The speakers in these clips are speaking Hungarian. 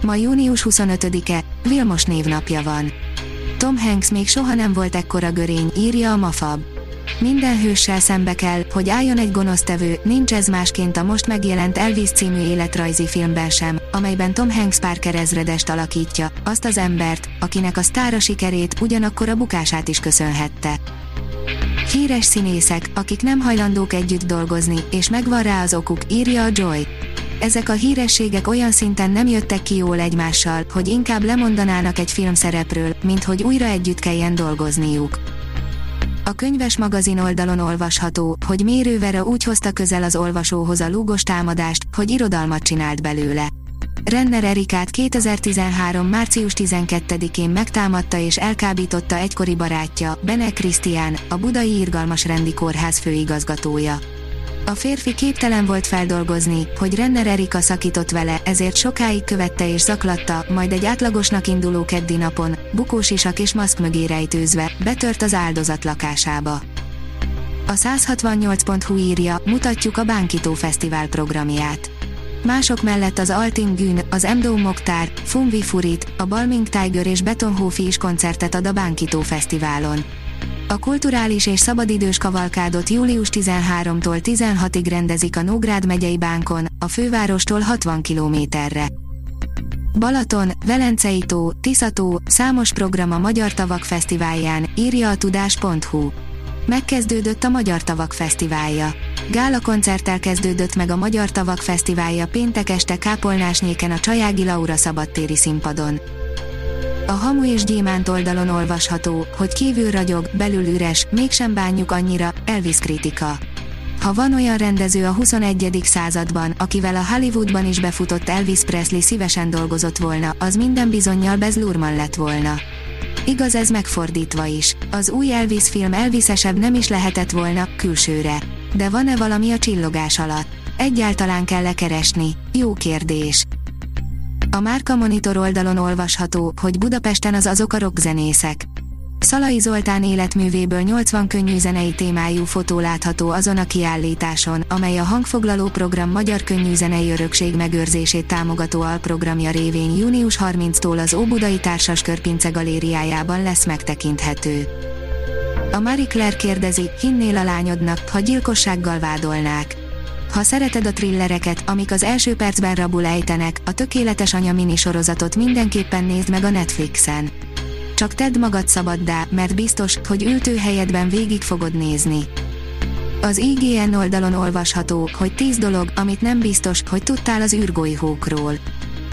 Ma június 25-e, Vilmos névnapja van. Tom Hanks még soha nem volt ekkora görény, írja a Mafab. Minden hőssel szembe kell, hogy álljon egy gonosztevő, nincs ez másként a most megjelent Elvis című életrajzi filmben sem, amelyben Tom Hanks Parker ezredest alakítja, azt az embert, akinek a sztára sikerét ugyanakkor a bukását is köszönhette. Híres színészek, akik nem hajlandók együtt dolgozni, és megvan rá az okuk, írja a Joy ezek a hírességek olyan szinten nem jöttek ki jól egymással, hogy inkább lemondanának egy filmszerepről, mint hogy újra együtt kelljen dolgozniuk. A könyves magazin oldalon olvasható, hogy Mérővera úgy hozta közel az olvasóhoz a lúgos támadást, hogy irodalmat csinált belőle. Renner Erikát 2013. március 12-én megtámadta és elkábította egykori barátja, Bene Krisztián, a Budai Irgalmas Rendi Kórház főigazgatója. A férfi képtelen volt feldolgozni, hogy Renner Erika szakított vele, ezért sokáig követte és zaklatta, majd egy átlagosnak induló keddi napon, bukós isak és maszk mögé rejtőzve, betört az áldozat lakásába. A 168.hu írja, mutatjuk a Bánkító Fesztivál programját. Mások mellett az Altin Gün, az Emdo Moktár, Fumvi Furit, a Balming Tiger és Betonhófi is koncertet ad a Bánkító Fesztiválon. A kulturális és szabadidős kavalkádot július 13-tól 16-ig rendezik a Nógrád megyei bánkon, a fővárostól 60 kilométerre. Balaton, Velencei tó, Tiszató, számos program a Magyar Tavak Fesztiválján, írja a tudás.hu. Megkezdődött a Magyar Tavak Fesztiválja. Gála koncerttel kezdődött meg a Magyar Tavak Fesztiválja péntek este Kápolnásnyéken a Csajági Laura szabadtéri színpadon. A Hamu és Gyémánt oldalon olvasható, hogy kívül ragyog, belül üres, mégsem bánjuk annyira, Elvis kritika. Ha van olyan rendező a 21. században, akivel a Hollywoodban is befutott Elvis Presley szívesen dolgozott volna, az minden bizonyal Bez Lurman lett volna. Igaz ez megfordítva is. Az új Elvis film Elvisesebb nem is lehetett volna, külsőre. De van-e valami a csillogás alatt? Egyáltalán kell-e keresni? Jó kérdés. A Márka Monitor oldalon olvasható, hogy Budapesten az azok a rockzenészek. Szalai Zoltán életművéből 80 könnyű zenei témájú fotó látható azon a kiállításon, amely a hangfoglaló program Magyar Könnyű Zenei Örökség megőrzését támogató alprogramja révén június 30-tól az Óbudai Társas Körpince galériájában lesz megtekinthető. A Marie Claire kérdezi, hinnél a lányodnak, ha gyilkossággal vádolnák. Ha szereted a thrillereket, amik az első percben rabul ejtenek, a Tökéletes Anya minisorozatot mindenképpen nézd meg a Netflixen. Csak tedd magad szabaddá, mert biztos, hogy ültőhelyedben végig fogod nézni. Az IGN oldalon olvasható, hogy 10 dolog, amit nem biztos, hogy tudtál az űrgolyhókról.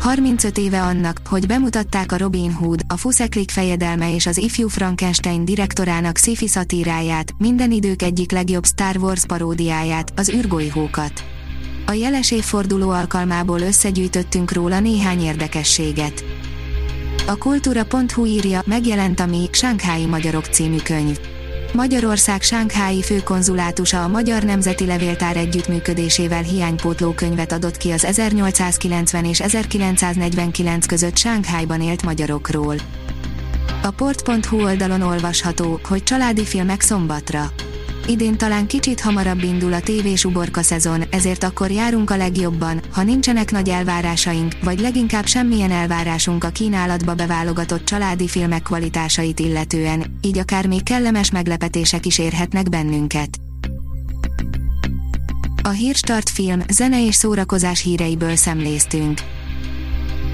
35 éve annak, hogy bemutatták a Robin Hood, a Fuszeklik fejedelme és az ifjú Frankenstein direktorának sci szatíráját, minden idők egyik legjobb Star Wars paródiáját, az űrgolyhókat. A jeles évforduló alkalmából összegyűjtöttünk róla néhány érdekességet. A kultúra.hu írja, megjelent a Mi, Sánkhái Magyarok című könyv. Magyarország Sánkhái főkonzulátusa a Magyar Nemzeti Levéltár együttműködésével hiánypótló könyvet adott ki az 1890 és 1949 között Sánkhájban élt magyarokról. A port.hu oldalon olvasható, hogy családi filmek szombatra. Idén talán kicsit hamarabb indul a tévés uborka szezon, ezért akkor járunk a legjobban, ha nincsenek nagy elvárásaink, vagy leginkább semmilyen elvárásunk a kínálatba beválogatott családi filmek kvalitásait illetően, így akár még kellemes meglepetések is érhetnek bennünket. A Hírstart film, zene és szórakozás híreiből szemléztünk.